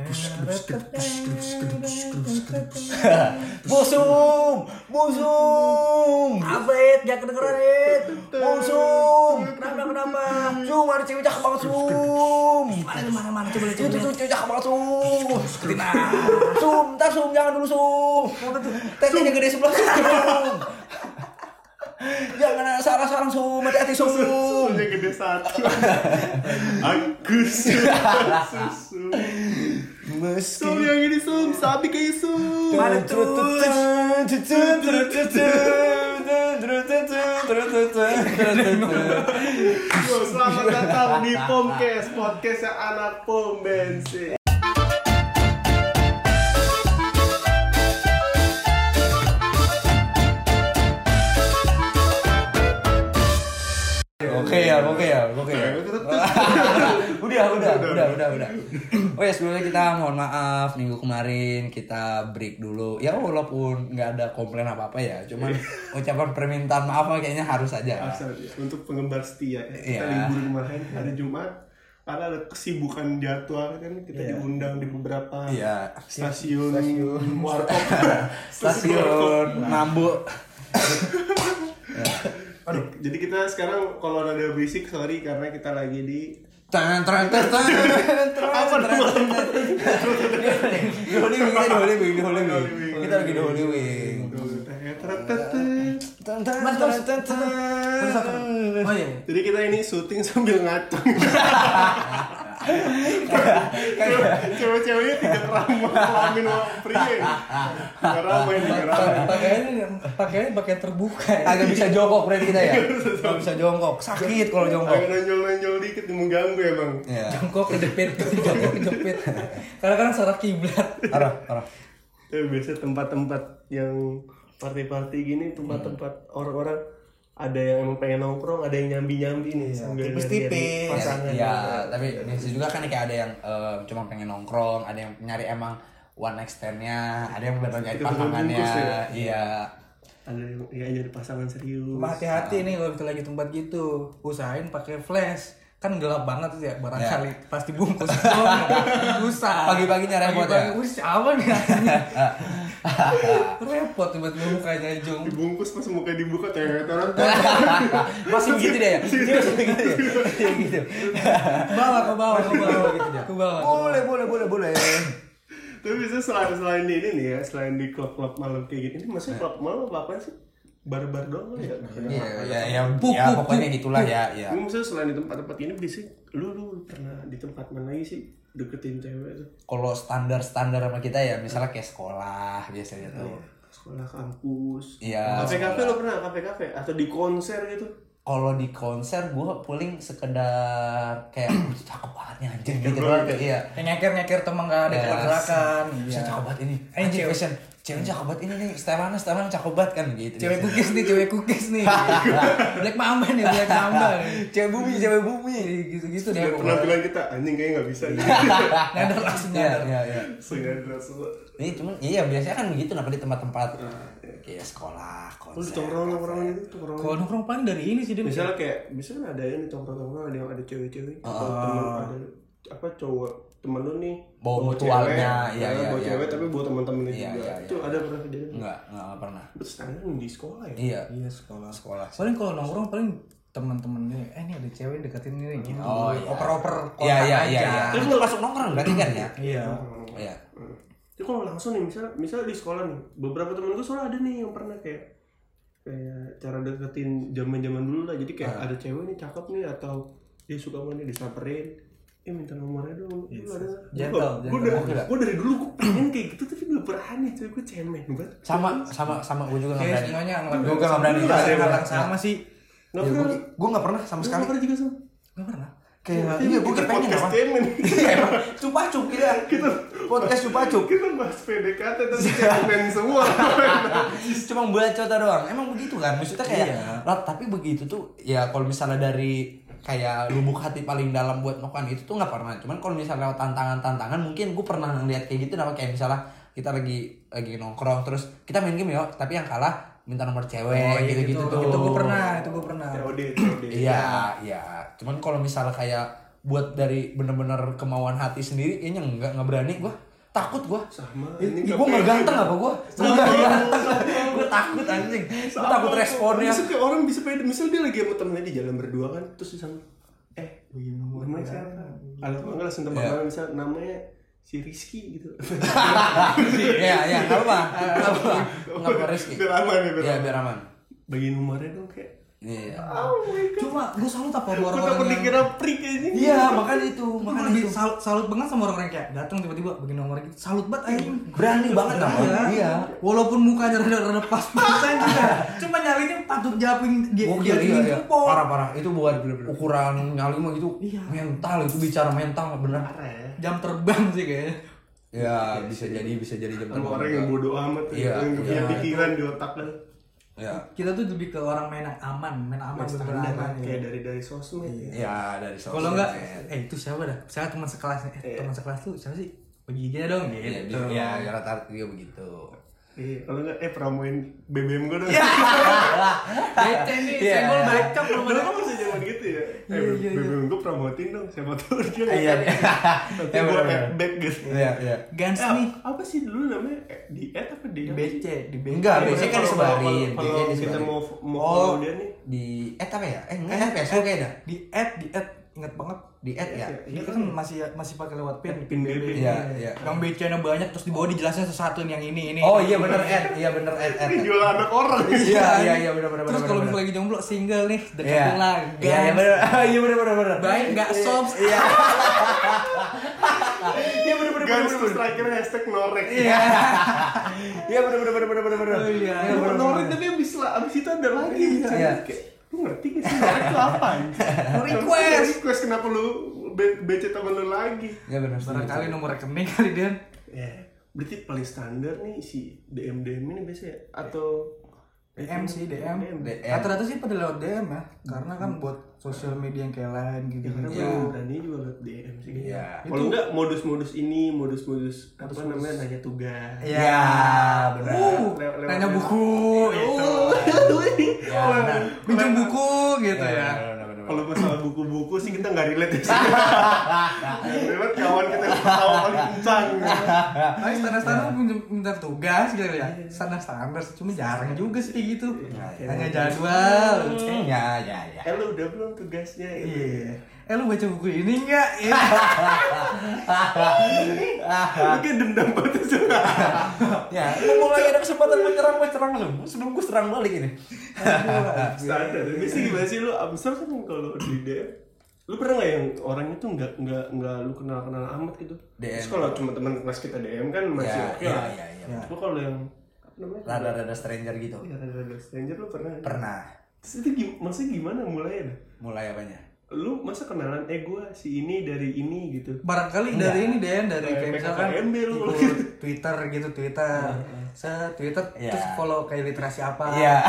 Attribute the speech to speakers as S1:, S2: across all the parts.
S1: Bosum, bosum,
S2: Apa it? Gak kedengeran it.
S1: bosum.
S2: Kenapa kenapa?
S1: Sum, ada cewek cakep banget sum.
S2: Mana mana mana coba lihat
S1: Itu tuh
S2: lihat.
S1: cewek cakep banget sum.
S2: Tina.
S1: Sum, ntar sum, jangan dulu sum. Tetenya gede sebelah sum. Jangan ada sarang-sarang sum, hati-hati sum.
S3: Susunya gede satu. Aku.
S1: Meski
S3: Sum yang ini sum, sapi kayak sum.
S2: Mana tuh?
S3: Yo, selamat datang di Pomcast, podcast yang anak pom bensin.
S1: Oke ya, oke ya, oke ya. Udah, udah, udah, udah, udah. Oh ya sebelumnya kita mohon maaf minggu kemarin kita break dulu. Ya walaupun nggak ada komplain apa apa ya, cuman ucapan permintaan maaf kayaknya harus aja.
S3: Ya, untuk penggemar setia ya. Kita
S1: Iya.
S3: libur kemarin hari Jumat karena ada kesibukan jadwal kan kita diundang di beberapa
S1: Iya.
S3: stasiun, warkop
S1: Stasiun Nambu.
S3: Aduh, jadi kita sekarang kalau ada berisik sorry karena kita lagi di
S1: Tan tan tan tan
S3: Apa?
S1: Di Holy Wing, kita di Holy Wing, di Holy Wing. Kita lagi di Holy Wing. Tan tan
S2: Mas,
S1: tan
S2: mas.
S1: tan tan.
S2: Oh iya.
S3: Jadi kita ini syuting sambil ngacung. Cewek-ceweknya tidak ramah kelamin pria. Nggak ramah ini, ramah.
S2: Pakaiannya pakaiannya pakai terbuka. ya.
S1: Agak bisa jongkok berarti kita ya. Agak bisa jongkok. Sakit kalau jongkok.
S3: Agak nonjol-nonjol dikit mengganggu emang.
S1: Iya.
S2: Jongkok kejepit, jongkok kejepit. Karena kan saraf kiblat.
S1: Arah, arah.
S3: Tapi biasa tempat-tempat yang party-party gini, tempat-tempat orang-orang ada yang emang pengen nongkrong, ada yang nyambi-nyambi nih sambil
S2: tipis-tipis.
S3: nyari pasangan.
S1: Ya, tapi di situ juga kan kayak ada yang eh, cuma pengen nongkrong, ada yang nyari emang one night stand-nya, ada yang benar nyari pasangannya.
S3: ya?
S1: Iya.
S3: Ada yang ya, nyari pasangan serius.
S2: Hati-hati nih kalau kita lagi tempat gitu. Usahain pakai flash. Kan gelap banget tuh ya barangkali pasti bungkus susah
S1: Pagi-paginya repot ya?
S2: Pagi-pagi, "Wih, siapa nih anjing?" repot tiba-tiba mukanya jung
S3: Dibungkus pas muka dibuka teret
S1: masih begitu deh ya? Masih begitu ya? Iya gitu.
S2: ke bawah ke bawah ke bawah gitu dia ke bawah
S1: Boleh, boleh, boleh, boleh.
S3: Tapi biasanya selain selain ini nih ya, selain di klub-klub malam kayak gini, ini maksudnya klub malam apa sih? Bar-bar doang ya?
S1: Iya, ya, ya, ya, pokoknya gitulah ya, ya.
S3: Ini maksudnya selain di tempat-tempat ini bisa lu lu pernah di tempat mana lagi sih deketin cewek tuh?
S1: Kalau standar-standar sama kita ya, misalnya kayak sekolah biasanya tuh.
S3: Sekolah kampus.
S1: Iya,
S3: Kafe-kafe lu pernah kafe-kafe atau di konser gitu?
S1: Kalau di konser gue paling sekedar kayak "Wih, cakep banget nih anjing gitu doang kayak iya.
S2: nyeker nyeker temen gak ada
S1: Yes.
S2: gerakan
S1: Bisa
S2: iya.
S1: cakep banget ini.
S2: Eh,
S1: Anjing
S2: cewek-
S1: fashion. Cewek cakep banget ini nih. Setelan setelan cakep banget kan gitu.
S2: cewek
S1: biasanya.
S2: cookies nih cewek cookies nih black mamba nih black mamba nih
S1: Cewek bumi, cewek bumi.
S2: gitu gitu deh
S3: penampilan kita anjing kayaknya nggak bisa nih.
S2: nyadar langsung
S1: Iya,
S2: nyadar
S1: iya, iya. Ini cuman iya biasanya kan begitu kenapa di tempat-tempat kayak sekolah,
S3: Lu di
S1: konser.
S3: tongkrong-tongkrong gitu, tongkrong.
S2: kalau nongkrong paling dari ini sih dia
S3: misalnya kayak misalnya ada yang di tongkrong-tongkrong ada yang ada cewek-cewek atau teman ada apa cowok temen lu nih
S1: Bawa mutualnya,
S3: cewek,
S1: iya,
S3: ya,
S1: iya,
S3: bawa
S1: iya.
S3: cewek tapi bawa teman-temannya
S1: Iya,
S3: juga
S1: iya,
S3: itu ada pernah kejadian
S1: Enggak, enggak, pernah.
S3: itu standar di sekolah ya
S1: Iya.
S2: iya sekolah
S1: Sekolah.
S2: paling kalau nongkrong paling teman-temannya eh ini ada cewek deketin ini gitu
S1: Oh, iya.
S2: oper-oper
S1: Iya, iya,
S2: aja.
S1: iya, iya. Terus udah masuk nongkrong berarti kan ya?
S2: iya
S1: Iya.
S3: Itu kalau langsung nih misalnya misalnya di sekolah nih beberapa temen gue soalnya ada nih yang pernah kayak kayak cara deketin zaman zaman dulu lah. Jadi kayak ada cewek nih cakep nih atau dia suka dia disamperin eh minta nomornya dong. Lu ada?
S2: Gentle,
S3: Gua-
S2: gentle.
S3: gua dari dulu gue pengen kayak gitu tapi gak berani cewek gue cemen banget.
S1: Sama, sama, sama gue juga nggak berani.
S2: semuanya
S1: Gue juga nggak berani.
S2: Sama sih
S3: pernah
S1: gue, gue nggak pernah. sama sekali.
S3: nggak pernah juga sama
S2: nggak pernah
S1: Kayak, iya, gue
S3: kita
S1: pengen apa? Iya, emang. Cupa-cup kita. Podcast cupa-cup.
S3: kita bahas PDKT tapi cemen semua
S1: Cuma bacot doang. Emang begitu kan? Maksudnya kayak,
S2: Iya.
S1: lah, tapi begitu tuh, ya kalau misalnya dari kayak lubuk hati paling dalam buat melakukan itu tuh nggak pernah. Cuman kalau misalnya lewat tantangan-tantangan, mungkin gue pernah ngeliat kayak gitu. Nama kayak misalnya kita lagi lagi nongkrong terus kita main game yuk, tapi yang kalah minta nomor cewek gitu-gitu tuh.
S2: itu gue pernah itu gue pernah.
S3: COD COD
S1: Iya, iya. Cuman kalau misalnya kayak buat dari bener-bener kemauan hati sendiri kayaknya enggak nggak berani gue takut gue
S3: Sama, ini
S1: gue
S3: nggak
S1: nggak ganteng apa gue nggak ganteng gue takut anjing. Gue takut responnya
S3: Bisa kayak orang bisa pede. Misal dia lagi sama temennya di jalan berdua kan, terus di sana, eh, namanya siapa? Kalau enggak langsung tempat
S1: Iya.
S3: nama misal namanya si Rizky gitu.
S1: ya ya nggak apa nggak apa Rizky
S3: Biar aman ya, biar
S1: ya
S3: aman.
S1: biar aman
S3: Bagian nomornya dong kayak,
S1: iya
S3: oh my god.
S2: Cuma gue salut apa
S3: Gue
S2: orang-orang yang
S3: dikira freak kayaknya.
S1: iya makanya itu makanya
S2: lebih
S1: itu
S2: salut, salut banget sama orang yang kayak datang tiba-tiba begini nomor gitu. Salut banget anjing.
S1: berani banget
S2: Iya.
S1: namanya iya
S2: Walaupun mukanya rada-rada pas-pasan juga. Cuma nyalinya patut jawabin dia dia
S1: iya, iya.
S2: jempol.
S1: Parah parah itu buat ukuran nyali mah gitu
S2: Iya.
S1: mental itu bicara mental bener
S3: Parah ya.
S2: Jam terbang sih kayaknya.
S1: ya bisa jadi bisa jadi jam terbang
S3: orang yang bodoh amat
S1: Iya,
S3: ya, yang punya
S1: iya.
S3: pikiran di otak kan.
S1: Ya
S2: Kita tuh lebih ke orang main yang aman, main aman
S3: Main standar
S2: aman. ya.
S3: kayak dari dari sosmed ya.
S1: ya dari sosmed
S2: Kalau enggak, eh itu siapa dah? Saya teman sekelas, eh
S3: Iya.
S2: teman sekelas tuh siapa sih? Bagi gini dong
S1: ya,
S2: gitu.
S1: ya, ya rata-rata juga begitu
S3: Iya, kalau enggak eh promoin BBM gue dong.
S2: Bece nih,
S1: Iya.
S2: senggol bacok
S3: Dulu
S2: ada.
S3: kan masih zaman gitu ya. Eh,
S2: Iya, iya, iya.
S3: BBM gue promotin dong, siapa tahu dia
S1: iya
S3: nggak Nanti
S1: Ya,
S3: gue back gitu.
S1: iya iya
S2: Gans
S3: Eh,
S2: nih
S3: apa sih dulu namanya? Eh, di add apa di
S2: BC, di BC.
S1: Enggak,
S3: Iya,
S1: biasanya kan disebarin,
S3: Kalau kita mau mau
S2: Oh.
S3: dia nih,
S1: di eh apa ya eh enggak Facebook kayaknya dah.
S2: di add, di add ingat banget.
S1: di add ya
S2: Iya kan masih masih pakai lewat pin,
S3: Pin BB.
S1: Iya, iya.
S2: Yang BC-nya banyak terus di bawah dijelasin sesuatu nih yang ini ini.
S1: oh iya bener add iya bener add add
S3: ini jual anak orang.
S1: iya iya iya bener bener
S2: Terus
S1: bener,
S2: kalau
S1: bener.
S2: misalnya lagi jomblo single nih,
S1: Iya.
S2: deketin lah.
S1: Iya, iya bener. Iya bener bener bener.
S2: Baik nggak soft.
S1: Iya. Iya bener bener bener. Bener, bener.
S3: striker hashtag norek.
S1: Iya. Iya bener bener bener bener bener bener.
S2: Oh, iya.
S1: Iya, bener,
S3: Norek
S1: bener.
S3: tapi abis lah, abis itu ada lagi.
S1: Iya.
S3: Lu ngerti gak sih norek itu apa?
S2: Request.
S3: Request kenapa lu B- BC temen lu lagi?
S1: Iya bener.
S2: Barangkali nomor rekening kali dia.
S3: Ya, berarti paling standar nih si DM DM ini biasa ya? Atau
S2: DM sih DM.
S1: DM.
S2: Rata-rata sih pada lewat DM ya, karena kan buat sosial media yang kayak lain gitu.
S3: Ya, karena
S1: Iya.
S3: paling berani juga lewat DM sih.
S1: Iya.
S3: Kalau enggak modus-modus ini, modus-modus apa namanya nanya tugas.
S1: Iya bener.
S2: Uh,
S3: Lewat- lewat-
S2: nanya buku gitu.
S1: Ya bener.
S2: Minjem buku gitu
S1: Iya,
S2: ya.
S3: Kalau masalah buku-buku sih kita nggak relate ya. Lewat kawan kita yang tahu paling kencang.
S2: Tapi standar-standar minta, minta tugas gitu ya. Standar-standar sih, cuma jarang juga sih gitu. Tanya jadwal.
S1: Iya iya iya.
S3: Eh lu udah belum tugasnya?
S2: Iya. Eh lu baca buku ini enggak? Iya.
S3: Lu kayak dendam banget sih.
S1: Ya, ngomong lagi ada kesempatan menyerang, gue serang lu. Sebelum gue serang balik ini.
S3: Standar. Biasanya gimana sih lu? Misal kan kalau di DM, lu pernah nggak yang orang itu nggak nggak nggak lu kenal kenal amat gitu?
S1: DM.
S3: Terus kalau cuma teman kelas kita DM kan masih
S1: Ya,
S3: oke
S1: ya,
S3: lah.
S1: ya, ya.
S3: Lu kalau yang apa namanya?
S1: Rada-rada stranger gitu.
S3: Ya, rada-rada stranger lu pernah?
S1: Pernah.
S3: Terus itu gim- maksudnya gimana mulainya? dah?
S1: Mulai apanya?
S3: Lu masa kenalan eh gua si ini dari ini gitu.
S2: Barangkali dari ini deh dari
S3: Kayak
S2: misalkan
S3: PKKMB lu.
S2: Twitter gitu Twitter. Saya Twitter
S1: Iya.
S2: terus follow kayak literasi apa.
S1: Iya.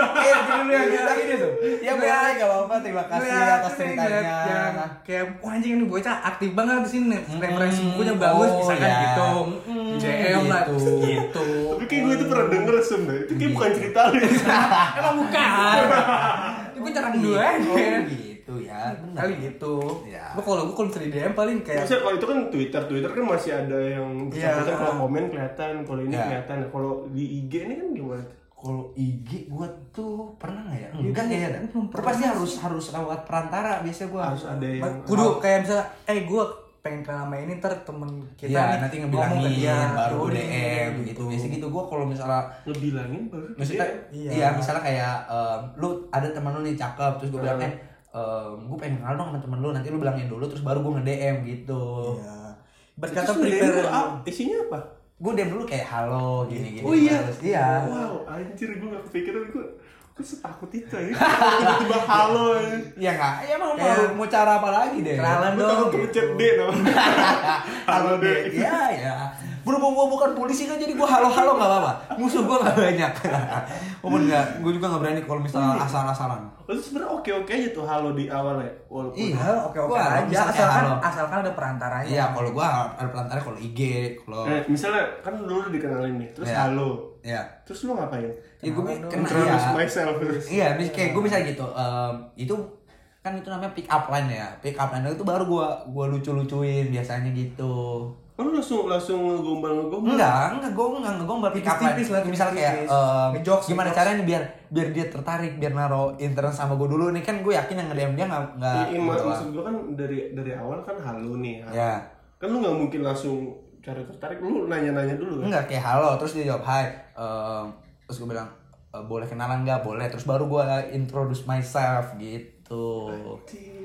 S1: Iya, dulu yang kita ini tuh. Ya baik, gak apa-apa. Terima kasih
S2: Lihat
S1: atas ceritanya.
S2: Yang kayak wah anjing ini bocah aktif banget di sini. Referensi bukunya bagus
S1: oh,
S2: misalkan
S1: ya.
S2: gitu.
S1: Mm,
S2: JM lah
S1: gitu.
S2: gitu.
S3: Tapi kayak gue itu pernah denger sem. Itu kayak bukan cerita lu.
S2: Emang bukan. Ibu jarang dua
S1: Oh,
S2: aja.
S1: Gitu ya. Benar.
S2: Kali gitu.
S1: Ya.
S2: Lu kalau gue kalau misalnya di DM paling kayak
S3: Maksudnya kalau itu kan Twitter, Twitter kan masih ada yang
S2: Iya.
S3: bersangkutan kalau komen kelihatan, kalau ini
S1: Iya.
S3: kelihatan. Kalau di IG ini kan gimana?
S1: Kalau IG gua tuh pernah nggak ya?
S2: Iya,
S1: Enggak kayaknya. Itu
S2: pernah
S1: pasti
S2: sih.
S1: harus harus lewat perantara biasanya gua.
S3: Harus ada yang
S2: kudu kayak misalnya eh gue pengen kenal sama ini ntar temen kita
S1: Iya,
S2: nih
S1: nanti ngebilangin
S2: dia,
S1: baru
S2: yaudah,
S1: DM gitu. Biasanya gitu gua kalau misalnya
S3: ngebilangin baru.
S1: maksudnya
S2: Iya.
S1: iya. misalnya kayak em, lu ada teman lu nih cakep terus gue bilang
S3: Hmm.
S1: Eh gue pengen kenal dong sama temen lu nanti lu bilangin dulu terus baru gue nge DM gitu
S2: Iya. Berkata prepare
S3: lu, isinya apa?
S1: gue DM dulu kayak halo gini gini
S3: Oh iya.
S1: terus iya
S3: Wow, anjir gue gak kepikiran gue gue setakut itu ya. Tiba-tiba halo ya.
S1: ya nggak ya mau mau,
S2: Kayak-
S1: mau cara apa lagi deh
S2: kenalan
S3: Gue takut
S2: dong
S3: kepencet D namanya. Halo D.
S1: ya ya berhubung gue bukan polisi kan jadi gue halo halo nggak apa-apa musuh gue nggak banyak Walaupun nggak gue juga nggak berani kalau misalnya asal-asalan
S3: Itu sebenarnya oke-oke aja tuh halo di awal ya. Walaupun
S1: Iya.
S2: oke oke
S1: Gua
S2: aja
S1: misalnya
S2: asalkan
S1: halo.
S2: asalkan ada perantaranya
S1: iya kalau gue ada perantara kalau IG kalau
S3: Eh, misalnya kan dulu dikenalin nih, terus
S1: Iya.
S3: halo.
S1: ya
S3: Terus lu ngapain?
S1: ya gue kena
S3: Introduce
S1: ya
S3: myself.
S1: Iya, bis- kayak gue bisa gitu. em, itu kan itu namanya pick up line ya pick up line itu baru gua gua lucu lucuin biasanya gitu
S3: Oh, lu langsung langsung ngegombal ngegombal.
S1: enggak enggak gue enggak gombal pick up
S2: Tipis-tipis lah,
S1: misal kayak eh,
S2: Ngejokes,
S1: gimana
S2: ngejokes.
S1: caranya biar biar dia tertarik biar naro interest sama gue dulu. Nih kan gue yakin yang nge-DM dia nggak nggak
S3: Iya, iya, mak-
S1: gitu
S3: maksud gua kan dari dari awal kan halu nih.
S1: ya
S3: Kan lu nggak mungkin langsung cari tertarik, lu nanya-nanya dulu kan.
S1: enggak kayak halo terus dia jawab hai Em, terus gue bilang "Eh, boleh kenalan nggak? Boleh. Terus baru gue introduce myself gitu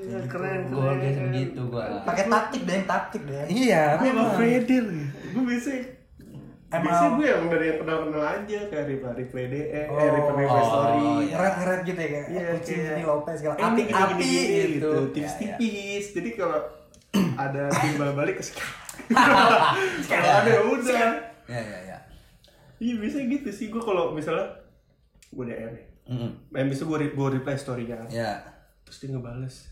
S3: Iya, keren,
S1: gue
S3: keren.
S1: biasa begitu gue
S2: pakai taktik deh taktik deh.
S1: Iya
S3: Gue emang pede loh ya. Gue biasa
S2: Emang-
S3: Biasanya gue yang dari yang kenal-kenal aja Kayak reply reply DE, eh
S2: Oh.
S3: reply reply
S1: Oh,
S3: story
S1: iya.
S2: ngeret ngeret gitu ya kayak
S3: Iya,
S2: eh, kucing
S3: kayak-
S2: ini Lopez segala.
S3: Eh, ini
S2: api
S3: gini,
S2: api.
S3: gini, gini,
S2: gitu
S3: Tipis-tipis Jadi kalau ada timbal balik ke Kalau ada udah
S1: ya ya ya
S3: Iya. Bisa gitu sih. Gue kalau misalnya Gue DM ya.
S1: Mm-mm.
S3: Eh, bisa gue, gue reply story kan
S1: ya
S3: Terus dia ngebales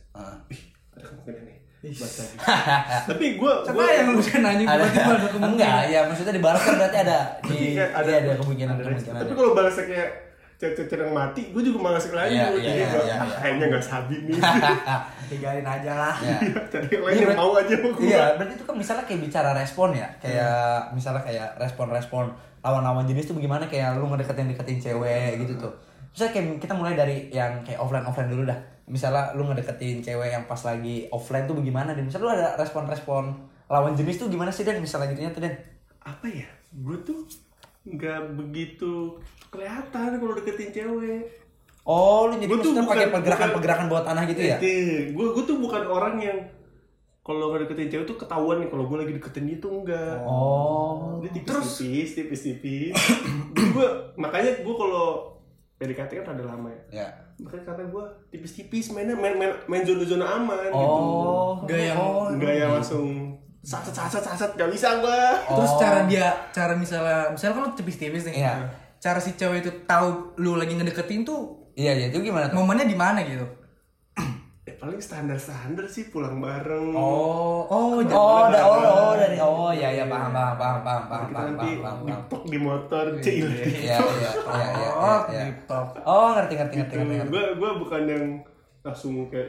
S3: Ih, ada kemungkinan nih lagi Tapi gue
S2: Siapa yang lu bisa nanya
S1: ada
S2: ada kemungkinan
S1: enggak ya maksudnya dibalas kan berarti ada di
S3: Iya,
S1: ada, ada kemungkinan
S3: ada
S1: kemungkinan
S3: Tapi kalau balasnya kayak cecet yang mati, gue juga malas lanjut.
S1: Iya, iya,
S3: Jadi
S1: iya,
S3: gua,
S1: iya,
S3: ah,
S1: iya.
S3: kayaknya nggak sabi nih.
S2: tinggalin aja lah
S1: ya
S3: Cari yang lain
S1: Iya,
S3: yang mau aja gue.
S1: Iya, berarti itu kan misalnya kayak bicara respon ya, kayak misalnya kayak respon-respon lawan-lawan jenis tuh bagaimana kayak lu ngedeketin deketin cewek gitu tuh. Misalnya kayak kita mulai dari yang kayak offline offline dulu dah. Misalnya lu ngedeketin cewek yang pas lagi offline tuh bagaimana dan misalnya lu ada respon-respon lawan jenis tuh gimana sih dan misalnya gitunya tuh dan
S3: Apa ya? Gue tuh nggak begitu kelihatan kalau deketin cewek.
S1: Oh, lu jadi
S3: Gua tuh
S1: maksudnya pakai pergerakan-pergerakan bawah tanah gitu ya?
S3: Gue gue tuh bukan orang yang kalau ngedeketin cewek tuh ketahuan nih kalau gue lagi deketin dia tuh enggak.
S1: Oh.
S3: Dia tipis-tipis, tipis-tipis. Jadi gue makanya gue kalau PDKT kan rada lama ya.
S1: Ya.
S3: Makanya karena gue tipis-tipis mainnya main main, main zona-zona aman gitu.
S1: Oh.
S2: Gak yang-
S1: oh.
S3: Enggak yang langsung sasat sasat sasat gak bisa gue.
S2: terus
S1: Oh.
S2: cara dia cara misalnya misalnya kan lu tipis-tipis nih
S1: Iya.
S2: cara si cewek itu tahu lu lagi ngedeketin tuh
S1: Iya, iya, itu gimana tuh?
S2: momennya di mana gitu
S3: Paling standar-standar sih pulang bareng.
S1: Oh,
S2: oh
S1: oh,
S2: jangan
S1: da- oh, oh, dari oh ya ya paham paham paham paham paham
S3: Kita
S1: paham
S3: nanti
S1: paham paham.
S3: dipok di motor cile.
S1: Iya iya iya
S2: oh. TikTok
S1: Oh, ngerti ngerti ngerti ngerti. ngerti.
S3: Gue gue bukan yang langsung kayak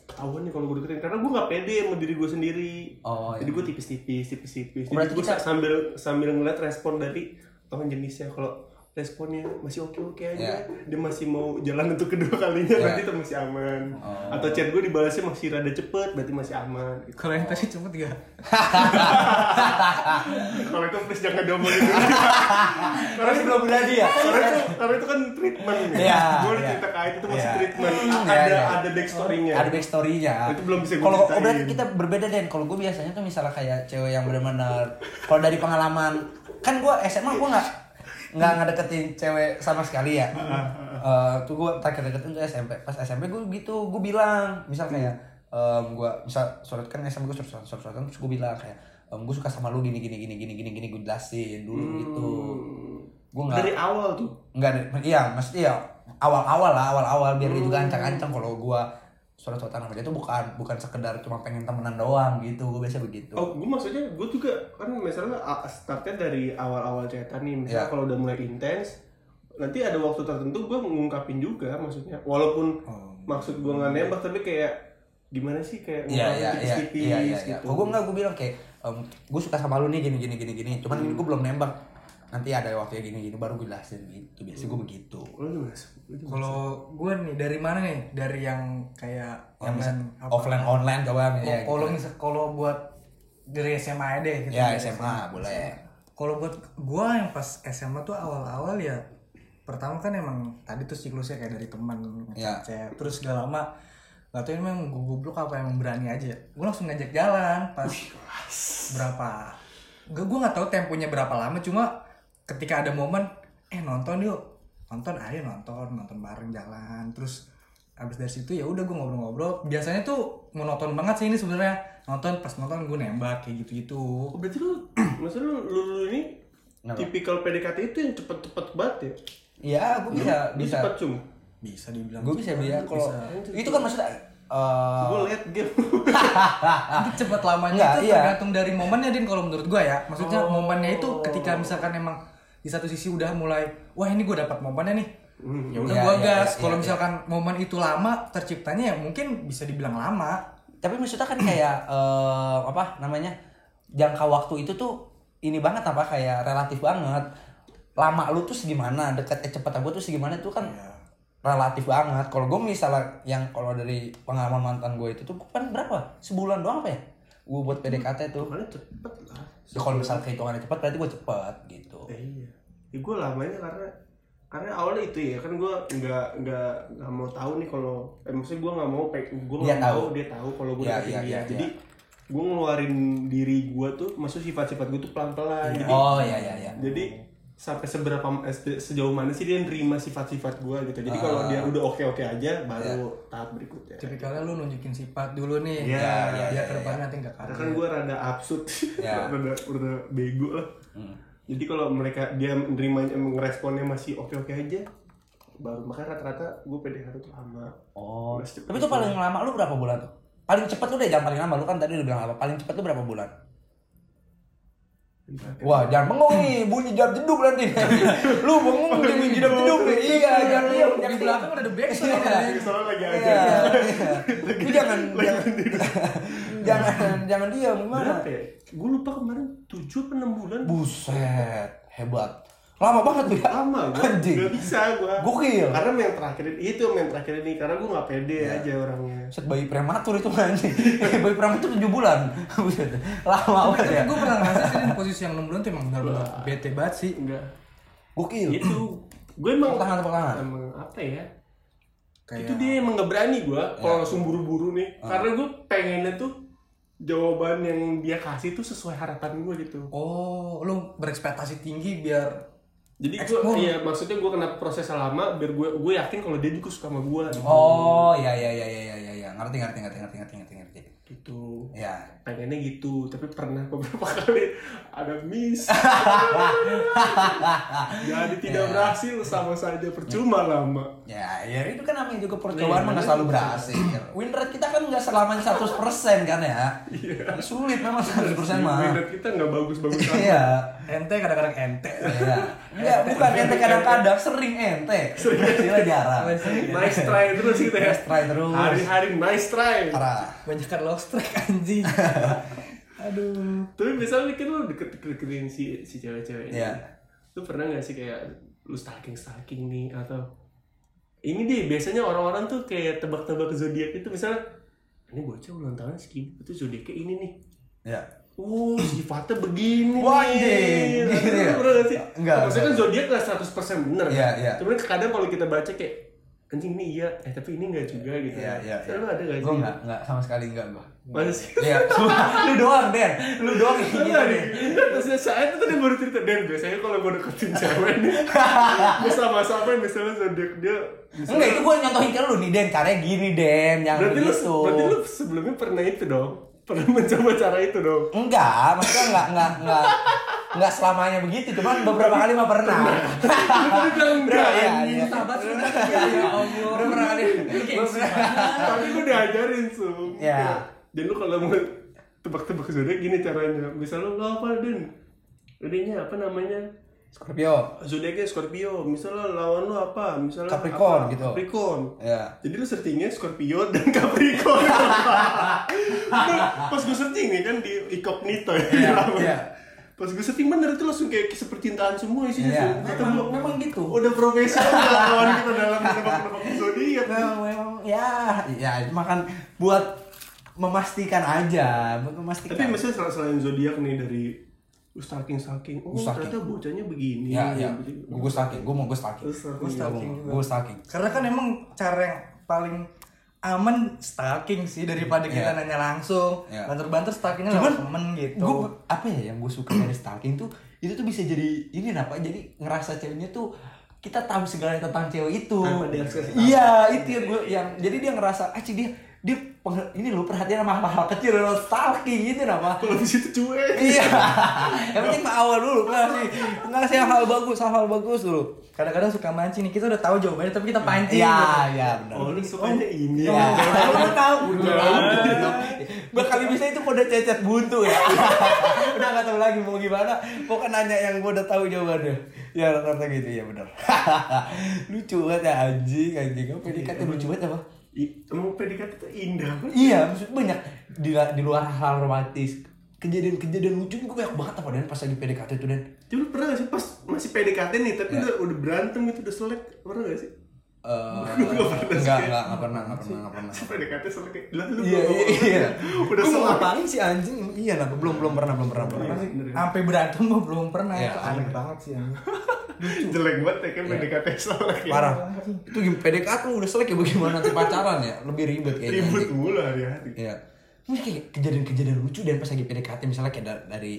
S3: ketahuan nih kalau gue deketin karena gue nggak pede sama diri gue sendiri.
S1: Oh, iya.
S3: Jadi gue tipis-tipis, tipis-tipis.
S1: Oh,
S3: Jadi gue
S1: kita-
S3: sambil sambil ngeliat respon dari lawan jenisnya. Kalau responnya masih oke-oke aja,
S1: Iya.
S3: dia masih mau jalan untuk kedua kalinya,
S1: Iya.
S3: berarti itu masih aman.
S1: Oh.
S3: Atau chat gue dibalasnya masih rada cepet, berarti masih aman. Gitu.
S2: kalau yang tadi cepet gak
S3: Kalau itu please jangan diomongin dulu.
S1: Karena ini belum jadi ya.
S3: karena itu karena itu kan treatment nih.
S1: Iya,
S3: gue
S1: iya.
S3: cerita kait itu masih
S1: Iya.
S3: treatment.
S1: Hmm,
S3: A-
S1: iya,
S3: ada
S1: iya.
S3: ada backstory-nya.
S1: Ada backstory-nya.
S3: Itu belum bisa gue
S1: Kalau oh, berarti kita berbeda Den. Kalau gue biasanya tuh misalnya kayak cewek yang benar-benar kalau dari pengalaman kan gue SMA gue nggak nggak ngedeketin cewek sama sekali ya. Eh, tuh gue terakhir deketin tuh SMP. Pas SMP gue gitu, gue bilang misal kayak em, gue misal surat kan SMP gue surat surat surat terus gue bilang kayak gue suka sama lu gini gini gini gini gini gini gue jelasin dulu gitu. Gue nggak
S3: Dari awal tuh.
S1: Enggak, iya, maksudnya ya awal-awal lah, awal-awal biar dia juga ancang-ancang kalau gua surat-suratan sama dia tuh bukan bukan sekedar cuma pengen temenan doang gitu, gua biasa begitu.
S3: Oh, gue maksudnya gue juga kan misalnya startnya dari awal-awal chatan nih, misalnya
S1: Iya.
S3: kalau udah mulai intens, nanti ada waktu tertentu gue mengungkapin juga maksudnya, walaupun maksud gue nggak nembak tapi kayak gimana sih kayak
S1: Iya,
S3: ngungkapin
S1: iya,
S3: tipis-tipis
S1: iya, iya, iya.
S3: gitu.
S1: Kalau gua enggak, gua bilang kayak, gue suka sama lu nih gini gini gini gini, cuman gini gua belum nembak. Nanti ada waktunya gini gini baru gue jelasin gitu. Biasa gue begitu.
S3: Lo gimana?
S2: kalau gue nih dari mana nih dari yang kayak
S1: Yang
S2: online apa?
S1: offline online coba ya.
S2: kalau
S1: gitu.
S2: misal kalau buat dari SMA aja deh gitu.
S1: Ya
S2: Dari
S1: SMA boleh.
S2: Kalau buat gua yang pas SMA tuh awal-awal ya pertama kan emang tadi tuh siklusnya kayak dari teman
S1: Ya.
S2: ngechat terus gak lama gak tau emang gue goblok apa emang berani aja gue langsung ngajak jalan pas berapa gak gue nggak tahu temponya berapa lama cuma ketika ada momen eh nonton yuk nonton ayo nonton nonton bareng jalan terus abis dari situ ya udah gue ngobrol-ngobrol biasanya tuh monoton banget sih ini sebenarnya nonton pas nonton gue nembak kayak gitu-gitu
S3: Oh, berarti lu, maksudnya lu, lu, lu ini
S1: Kenapa?
S3: tipikal PDKT itu yang cepet-cepet banget ya?
S1: Iya, gue bisa
S3: Lu
S1: bisa.
S3: cepet cum.
S2: bisa dibilang
S1: Gue bisa bilang kalau
S2: Bisa.
S1: itu kan maksudnya eh,
S3: Gue liat game.
S2: Itu cepet lamanya
S1: Enggak,
S2: itu
S1: iya.
S2: tergantung dari momennya din kalau menurut gua ya maksudnya momennya itu ketika misalkan emang di satu sisi udah mulai wah ini gue dapat momennya nih
S3: Hmm.
S2: ya udah
S1: Iya,
S2: gua
S1: iya,
S2: gas
S1: iya,
S2: kalau
S1: iya.
S2: misalkan momen itu lama terciptanya ya mungkin bisa dibilang lama
S1: tapi maksudnya kan kayak eh, apa namanya jangka waktu itu tuh ini banget apa kayak relatif banget lama lu tuh segimana dekat eh, cepet aku tuh segimana itu kan
S2: Iya.
S1: relatif banget kalau gue misalnya yang kalau dari pengalaman mantan gue itu tuh kan berapa sebulan doang apa ya gue buat PDKT tuh
S3: cepet lah.
S1: ya, kalau misalnya kehitungannya cepet berarti gue cepet gitu
S3: Eh, iya. Ya, gue lamanya karena karena awalnya itu ya kan gue nggak nggak nggak mau tahu nih kalau eh, maksudnya gue nggak mau pe- gue
S1: Dia
S3: nggak
S1: tahu.
S3: dia tahu kalau gue
S1: Iya, iya,
S3: dia.
S1: iya,
S3: jadi gue ngeluarin diri gue tuh maksud sifat-sifat gue tuh pelan-pelan. Jadi
S1: oh iya iya iya.
S3: jadi sampai seberapa eh, se- sejauh mana sih dia nerima sifat-sifat gue gitu. Jadi kalau
S1: Ah.
S3: dia udah oke-oke aja baru tahap berikutnya.
S2: Tipikalnya lu nunjukin sifat dulu nih
S3: Iya,
S2: ya,
S1: iya,
S2: biar
S1: iya,
S2: ke depannya nanti nggak
S3: karena kan gue rada absurd.
S1: Ya.
S3: rada rada bego lah.
S1: Hmm.
S3: Jadi kalau mereka dia menerimanya ngeresponnya masih oke-oke aja baru makanya rata-rata gue PDKT tuh lama.
S1: Oh tapi tuh paling lama lu berapa bulan tuh? Paling cepet lu deh jangan paling lama lu kan tadi udah bilang apa paling cepet lu berapa bulan Wah, jangan bengong nih, bunyi jam jeduk nanti. Lu bengong bunyi jam jeduk nih. Iya, jangan diam,
S2: di
S1: jangan
S2: belakang udah ada backsound
S1: Iya.
S2: ya.
S3: soalnya lagi
S1: Iya,
S3: aja
S1: iya. Lu jangan jangan jangan jangan diam gimana?
S3: ya gue lupa kemarin 7 apa 6 bulan
S1: Buset, hebat. Lama banget tuh ya.
S3: lama gue
S1: Anjing.
S3: gak bisa gue
S1: Gokil.
S3: karena yang terakhir ini itu yang terakhir ini karena gue gak pede aja orangnya
S1: Set bayi prematur itu anjing. bayi prematur 7 bulan. Lama banget ya.
S2: Tapi gue pernah ngerasa sih di posisi yang 6 bulan tuh emang benar-benar bete banget sih.
S3: enggak
S1: Gokil.
S3: itu gue emang
S1: tangan, tangan.
S3: emang apa ya
S2: Kayak
S3: itu dia emang gak berani gue
S1: Ya.
S3: kalau langsung buru-buru nih
S1: Ah.
S3: karena gue pengennya tuh jawaban yang dia kasih tuh sesuai harapan gue gitu
S2: oh, lu berekspektasi tinggi biar
S3: jadi gue iya maksudnya gue kena proses lama biar gue gue yakin kalau dia juga suka sama gue gitu.
S1: Oh, ya ya ya ya ya ya ngerti ngerti ngerti ngerti ngerti ngerti.
S3: Gitu
S1: Ya.
S3: pengennya gitu tapi pernah beberapa kali ada miss jadi tidak
S1: Ya.
S3: berhasil sama saja percuma lama
S1: Ya, ya itu kan namanya juga percobaan mah nggak selalu berhasil. Win rate kita kan nggak selamanya 100% kan ya. Sulit memang 100% mah.
S3: Minat kita nggak bagus-bagus amat.
S1: Iya.
S2: ente kadang-kadang ente.
S1: Iya. Enggak, bukan ente kadang-kadang sering ente. Sila jarang.
S3: nice try terus gitu ya
S1: Nice try terus.
S3: hari-hari nice try
S2: Iya.
S1: Parah.
S2: Banyak kan lost track anjing. Aduh.
S3: tapi misalnya kan lu deket-deketin si si cewek-cewek ini
S1: Iya.
S3: lu pernah nggak sih kayak lu stalking stalking nih atau ini deh biasanya orang-orang tuh kayak tebak-tebak zodiak itu misalnya ini bocah ulang tahun segini itu zodiaknya ini nih
S1: Ya.
S3: Uh, sifatnya begini.
S1: Wah,
S3: nih.
S1: anjing. Gitu ya?
S3: Pernah nggak sih?
S1: Enggak,
S3: Maksudnya kan
S1: enggak.
S3: zodiak nggak 100% bener.
S1: Iya, iya.
S3: Cuman kadang kalau kita baca kayak anjing ini iya, eh tapi ini enggak juga gitu.
S1: Iya, iya.
S3: Selalu ada nggak sih?
S1: Gue enggak, enggak sama sekali enggak gua.
S3: Masa sih?
S1: Iya, lu doang, Den. Lu doang yang gitu.
S3: nih. Terus saya itu tadi baru cerita Dan biasanya kalau gue deketin cewek nih, gue sama-sama misalnya zodiak dia.
S1: Enggak, itu gue nyontohin ke lu nih, Den. Caranya gini, Den. Jangan
S3: Berarti lu,
S1: begitu.
S3: berarti lu sebelumnya pernah itu dong? Pernah mencoba cara itu dong?
S1: Enggak, maksudnya enggak enggak enggak enggak selamanya begitu, cuman beberapa kali mah pernah.
S3: Tapi bilang enggak.
S1: Iya.
S2: Sahabat sudah ya Allah.
S1: Beberapa kali.
S3: Tapi gue diajarin su.
S1: Ya.
S3: Dan lu kalau mau tebak-tebak zodiak gini caranya. Misal lu lo apa Den? Ininya apa namanya?
S1: Scorpio.
S3: Zodiaknya Scorpio. Misalnya lawan lu apa? Misalnya
S1: Capricorn
S3: apa?
S1: gitu.
S3: Capricorn.
S1: Ya.
S3: Jadi lu searchingnya Scorpio dan Capricorn. Pas gue searching nih kan di incognito ya.
S1: Iya,
S3: namanya.
S1: iya.
S3: Pas gue searching bener itu langsung kayak kisah percintaan semua isinya. Su. Kata
S1: memang- memang gitu.
S3: Udah profesional lawan kita dalam menebak-nebak zodiak.
S1: Memang, memang ya, ya makan buat memastikan aja, buat memastikan.
S3: Tapi misalnya sel- selain zodiak nih dari stalking stalking, oh
S1: stalking.
S3: ternyata bocahnya begini.
S1: ya, ya,
S3: begini.
S1: gue stalking, gue mau gue stalking.
S3: Stalking.
S2: Gua stalking.
S1: Gue stalking.
S2: Karena kan emang cara yang paling aman stalking sih daripada kita
S1: Iya.
S2: nanya langsung.
S1: Iya.
S2: Banter-banter stalkingnya lewat temen gitu.
S1: Gue apa ya yang gue suka dari stalking tuh itu tuh bisa jadi ini apa? Jadi ngerasa ceweknya tuh kita tahu segalanya tentang cewek itu. Iya itu yang gue yang jadi dia ngerasa ah dia dia ini lu perhatian sama hal-hal kecil lo stalking gitu nama.
S3: Kalau di situ cuek.
S1: iya. Yang penting mah awal dulu ngasih ngasih hal bagus, hal bagus dulu.
S2: Kadang-kadang suka mancing nih, kita udah tahu jawabannya tapi kita pancing.
S1: Iya, iya benar.
S3: Oh, lu sukanya ini.
S1: Iya.
S2: Lu kan tahu.
S1: Bakal bisa itu kode cecet buntu ya. udah gak tahu lagi mau gimana. Pokoknya nanya yang gue udah tahu jawabannya. Ya rata-rata gitu ya benar. lucu banget ya anjing anjing. Apa PDKT lucu banget apa?
S3: I- Emang PDKT itu indah kan?
S1: Iya, maksud banyak di, di luar hal romantis. Kejadian-kejadian lucu gue banyak banget apa dan pas lagi PDKT itu dan
S3: Cuma pernah gak sih pas masih PDKT nih, tapi
S1: Ya.
S3: udah, udah berantem gitu, udah selek, pernah gak sih?
S1: Eh,
S3: Gua nggak pernah sih.
S1: enggak, enggak, enggak pernah, enggak pernah, enggak pernah.
S3: Si PDKT selek kayak, lu
S1: Iya, iya, iya.
S3: Udah selek.
S1: ngapain sih anjing? Iya, nah, belum belum pernah, belum pernah, belum pernah.
S3: Bener ya?
S2: Sampai berantem mah belum pernah.
S1: Iya.
S2: Itu aneh banget sih.
S3: Jelek banget ya kan PDKT selek ya.
S1: Parah. Itu gim- PDKT lu udah selek ya bagaimana nanti pacaran ya? Lebih ribet kayaknya. Anjing.
S3: mulu hari-hari.
S1: Iya. Ini kayak kejadian-kejadian lucu dan pas lagi PDKT misalnya kayak da- dari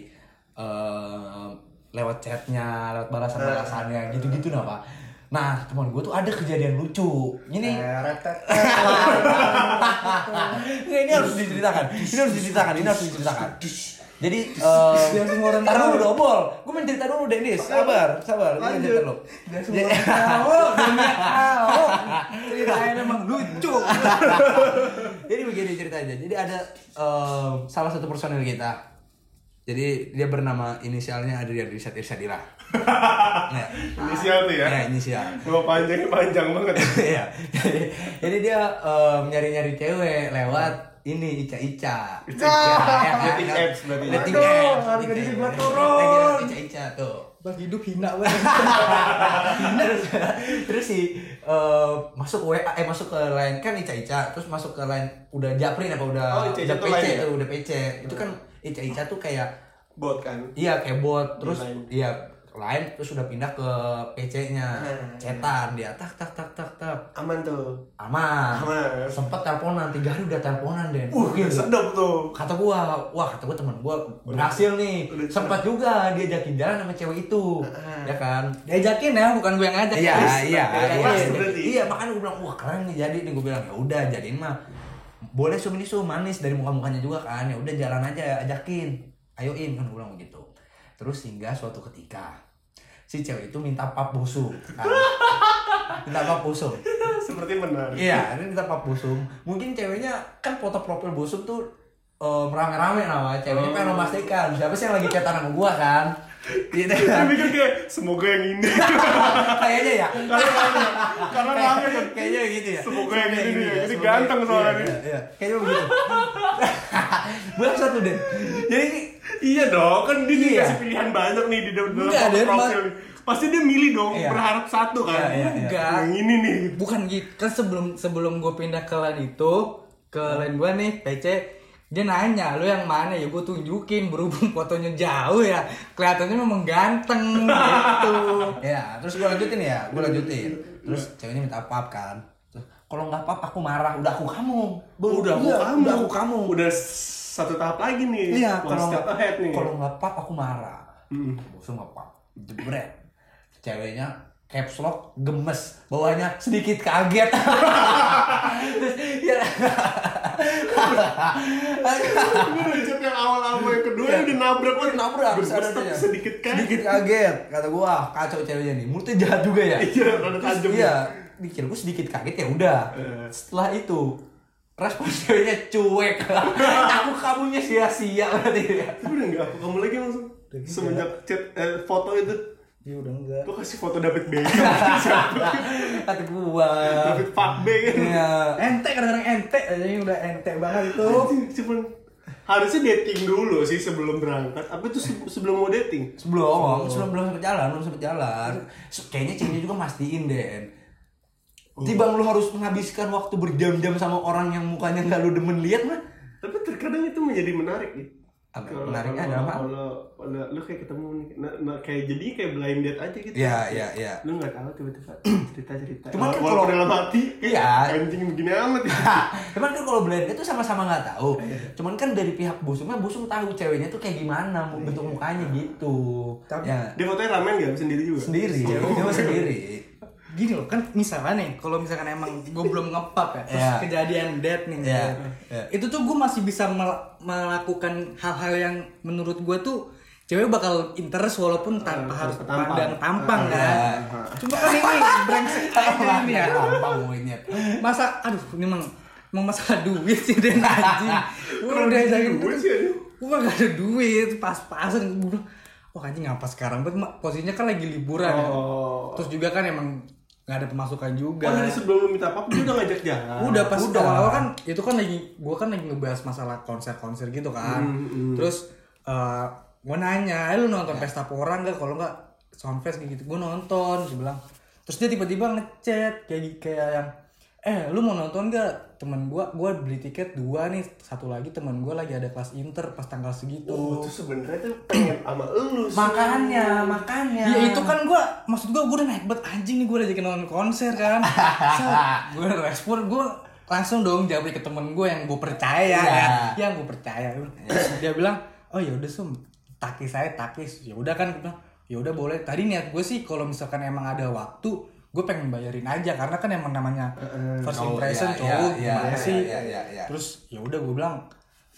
S1: eh, lewat chatnya, lewat balasan-balasannya, gitu-gitu nah pak. Nah teman gue tuh ada kejadian lucu. Ini Nggak, ini harus diceritakan. Ini harus diceritakan. Ini harus diceritakan. Jadi eh
S2: semua orang
S1: ntar dulu
S2: tahu.
S1: dobol. Gue main cerita dulu Denis. Sabar, sabar. Gue cerita dulu.
S2: Biar semua orang tahu, tahu. Ceritanya emang lucu.
S1: Jadi begini ceritanya. Jadi ada eh, salah satu personil kita. Jadi dia bernama inisialnya Adrian Rizat Irsadila. ya.
S3: Inisial tuh ya.
S1: Ya, inisial.
S3: Nama panjangnya panjang banget.
S1: Iya. Jadi, jadi dia em, nyari-nyari cewek lewat ini Ica-Ica.
S3: Ica.
S1: Ya, kan?
S3: Dating apps berarti.
S1: Dating apps.
S2: harga diri gua turun.
S1: Lewat Ica-Ica tuh.
S2: Bang hidup hina banget.
S1: terus terus si eh, masuk WA eh masuk ke line kan Ica Ica terus masuk ke line udah Japrin apa udah
S3: Oh, Ica Ica
S1: udah PC
S3: ya?
S1: tuh udah PC itu kan Ica Ica tuh kayak
S3: Bot kan.
S1: iya kayak bot terus iya line terus udah pindah ke PC-nya
S3: Hmm.
S1: cetan dia tak tak tak tak tak
S3: Aman tuh.
S1: aman
S3: Aman.
S1: sempet teleponan tiga hari udah teleponan deh
S3: Uh,
S1: Gokil.
S3: sedap tuh.
S1: kata gua wah kata gua temen gua berhasil nih
S3: udah
S1: sempat juga dia jakin jalan sama cewek itu
S3: Ah.
S1: ya kan
S2: Diajakin ya, bukan gue yang ngajak.
S1: Iya, iya, iya. Iya, makanya gue bilang, wah keren nih jadi nih gue bilang ya udah jadiin mah boleh sum ini sum manis dari muka mukanya juga kan ya udah jalan aja ajakin ayoin kan gue bilang begitu terus hingga suatu ketika si cewek itu minta pap busuk. Kan. minta pap busuk.
S3: Seperti menarik.
S1: iya ini minta pap busuk. Mungkin ceweknya kan foto profil busuk tuh eh, rame-rame nama. Ceweknya pengen memastikan siapa sih yang lagi chatan sama gua kan? Gitu.
S3: Saya mikir kayak semoga yang ini.
S1: kayaknya ya.
S3: Karena
S1: Kayak-
S3: rame kan.
S1: kayaknya gitu ya.
S3: Semoga yang ini nih,
S1: ya,
S3: jadi
S1: semoga-
S3: ganteng soalnya
S1: iya,
S3: nih.
S1: iya, iya. kayaknya begitu. Bangsat tuh Den jadi
S3: Iya dong, kan dia
S1: Iya.
S3: dikasih pilihan banyak nih di dalam
S2: Enggak,
S3: profil. Pasti dia milih dong,
S1: Iya.
S3: berharap satu kan.
S1: Iya, iya, iya.
S2: Enggak.
S3: Yang ini nih.
S2: Bukan gitu. Kan sebelum sebelum gue pindah ke line itu, ke line gue nih, PC, dia nanya, lu yang mana ya gue tunjukin berhubung fotonya jauh ya kelihatannya memang ganteng gitu
S1: ya terus gue lanjutin ya gue lanjutin terus ceweknya minta pap kan Terus, kalau nggak pap aku marah udah aku kamu
S3: Udah aku
S1: Iya,
S3: kamu.
S1: udah aku kamu
S3: Udah satu tahap lagi nih.
S1: iya
S3: One
S1: kalau
S3: step
S1: nggak
S3: ahead nih.
S1: kalau nggak pap aku marah
S3: Hmm.
S1: Bosum nggak pap jebret ceweknya caps lock gemes bawahnya sedikit kaget terus ya
S3: udah yang awal-awal yang kedua
S1: Iya.
S3: udah nabrak
S1: Udah nabrak, sadar
S3: tapi
S1: dia.
S3: sedikit kan.
S1: sedikit kaget kata gua kacau ceweknya nih mulutnya jahat juga ya
S3: Iya, rada
S1: Terus,
S3: tajam.
S1: iya dikira gua sedikit kaget ya udah
S3: Eh.
S1: setelah itu respon ceweknya cuek. Aku kamunya sia-sia berarti. Ya
S3: Tapi udah enggak aku kamu lagi langsung. Semenjak chat eh, foto itu.
S2: Ya udah enggak
S3: Lu kasih foto David Beckham? Siapa?
S1: kata gua.
S3: David Fakbe kan
S1: ya
S2: ente kadang-kadang ente ini udah ente banget itu.
S3: Cuman harusnya dating dulu sih sebelum berangkat. Apa itu se- sebelum mau dating?
S1: Sebelum sebelum. belum sempet jalan belum sempet jalan. Kayaknya ceweknya juga mastiin Den Tiba lu harus menghabiskan waktu berjam-jam sama orang yang mukanya nggak lu demen lihat mah
S3: tapi terkadang itu menjadi menarik ya
S1: Apa? Menariknya
S3: kalau-
S1: ada apa?
S3: kalau lu kayak ketemu nih nah, nah, kayak jadi kayak blind date aja gitu
S1: Iya, iya, iya.
S3: lu nggak tahu tiba-tiba cerita cerita
S1: Cuman kan kalau-
S3: dalam hati
S1: Iya.
S3: anjing begini amat ya.
S1: Cuman kan kalau blend itu sama-sama nggak tahu. Cuman kan dari pihak busungnya busung tahu ceweknya tuh kayak gimana bentuk mukanya gitu.
S2: Tapi-
S1: ya
S3: dia fotonya ramen nggak sendiri juga
S1: sendiri, dia sendiri.
S2: Gini loh kan misalnya nih kalau misalkan emang gue belum ngepap ya terus
S1: Iya.
S2: kejadian dead nih
S1: Iya,
S2: dead.
S1: iya.
S2: itu tuh gue masih bisa mel- melakukan hal-hal yang menurut gue tuh cewek bakal interest walaupun tanpa harus
S3: tampang.
S2: pandang tampang
S3: Ah,
S2: kan
S1: iya.
S2: cuma kan ini brengsek aja ini ya
S1: Gampang monyet.
S2: masa aduh ini emang emang masalah duit sih dan anjing gue udah
S3: anjing.
S2: gue gak ada duit pas-pasan gue wah anjing ngapa sekarang posisinya kan lagi liburan ya.
S3: Oh.
S2: terus juga kan emang nggak ada pemasukan juga.
S3: Oh dari sebelum lu minta apa dia udah ngajak jalan.
S2: udah pas
S1: Udah.
S2: awal-awal kan itu kan lagi gue kan lagi ngebahas masalah konser-konser gitu kan. Terus eh gue nanya "Eh, lu nonton pesta pora nggak? Kalau nggak soundfest gitu. Gue nonton dia bilang. Terus dia tiba-tiba ngechat kayak kayak yang eh lu mau nonton gak temen gue gue beli tiket dua nih satu lagi temen gue lagi ada kelas inter pas tanggal segitu
S3: Oh, itu sebenarnya tuh pengen sama lu. sih.
S1: Makanya, makanya.
S2: Ya itu kan gue, maksud gue, gue udah naik bet anjing nih gue udah jadi nonton konser kan. gue respon, gue langsung dong jawab ke temen gue yang gue percaya ya, yang gue percaya. Dia bilang, oh ya udah sum, takis saya takis. Ya udah kan, gue bilang, ya udah boleh. Tadi niat gue sih kalau misalkan emang ada waktu, gue pengen bayarin aja karena kan emang namanya first
S1: Oh,
S2: impression
S1: iya,
S2: cowok
S1: iya,
S2: gimana
S1: iya,
S2: sih.
S1: iya, iya, iya.
S2: Terus ya udah gue bilang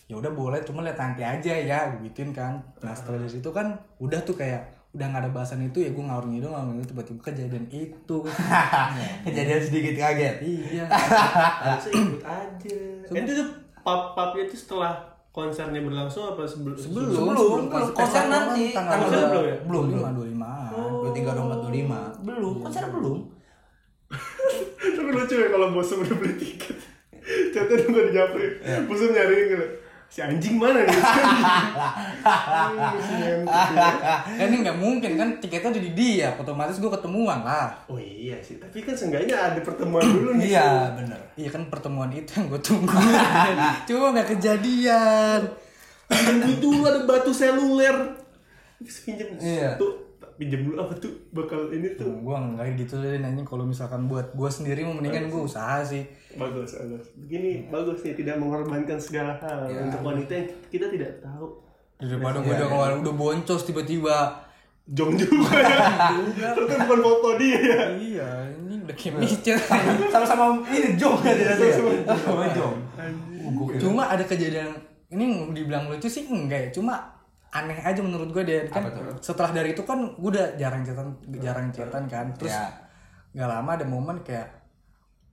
S2: ya udah boleh cuma lihat nanti aja ya gue gituin kan nah setelah dari situ kan udah tuh kayak udah nggak ada bahasan itu ya gue ngawur ngidul ngawur ngidul tiba-tiba kejadian itu
S1: Kejadian sedikit kaget.
S2: iya
S3: Harusnya ikut aja.
S2: Sebelum-
S3: itu tuh pap papnya itu setelah konsernya berlangsung apa sebelum?
S2: sebelum
S1: Sebelum, Konser nanti.
S2: tanggal dua-
S3: belum ya?
S2: belum lima dua lima
S1: Dua tiga dua empat dua lima. Belum. Konser belum.
S3: Tapi lucu ya kalau bos udah beli tiket. Chatnya udah gak dijawabin.
S1: Iya.
S3: Bosnya nyariin gitu. Si anjing mana nih? Hmm, ya.
S2: kan ini nggak mungkin kan tiketnya udah di dia otomatis gue ketemuan lah
S3: Oh iya sih, tapi kan seenggaknya ada pertemuan dulu nih.
S1: Iya, bener.
S2: iya kan pertemuan itu yang gue tunggu cuma nggak kejadian
S3: duit dulu ada batu seluler. Pinjam
S1: Iya.
S3: tuh pinjam dulu apa tuh? Bakal ini tuh.
S2: Gue nggak gitu deh nanti kalau misalkan buat gue sendiri mau mendingan gue usaha sih.
S3: Bagus bagus. Begini bagus nih tidak mengorbankan segala hal. Untuk wanita yang kita tidak tahu.
S2: Daripada gue udah keluar udah boncos tiba-tiba.
S3: Jong juga. Ya ternyata bukan foto dia. Ya
S2: iya ini udah kayak micet
S1: Sama-sama ini Jong ya tidak sih. Sama Jong.
S2: cuma ada kejadian ini dibilang lucu sih enggak ya. Cuma aneh aja menurut gue deh kan setelah dari itu kan gue udah jarang chatan jarang chatan kan. terus
S1: Ya.
S2: nggak lama ada momen kayak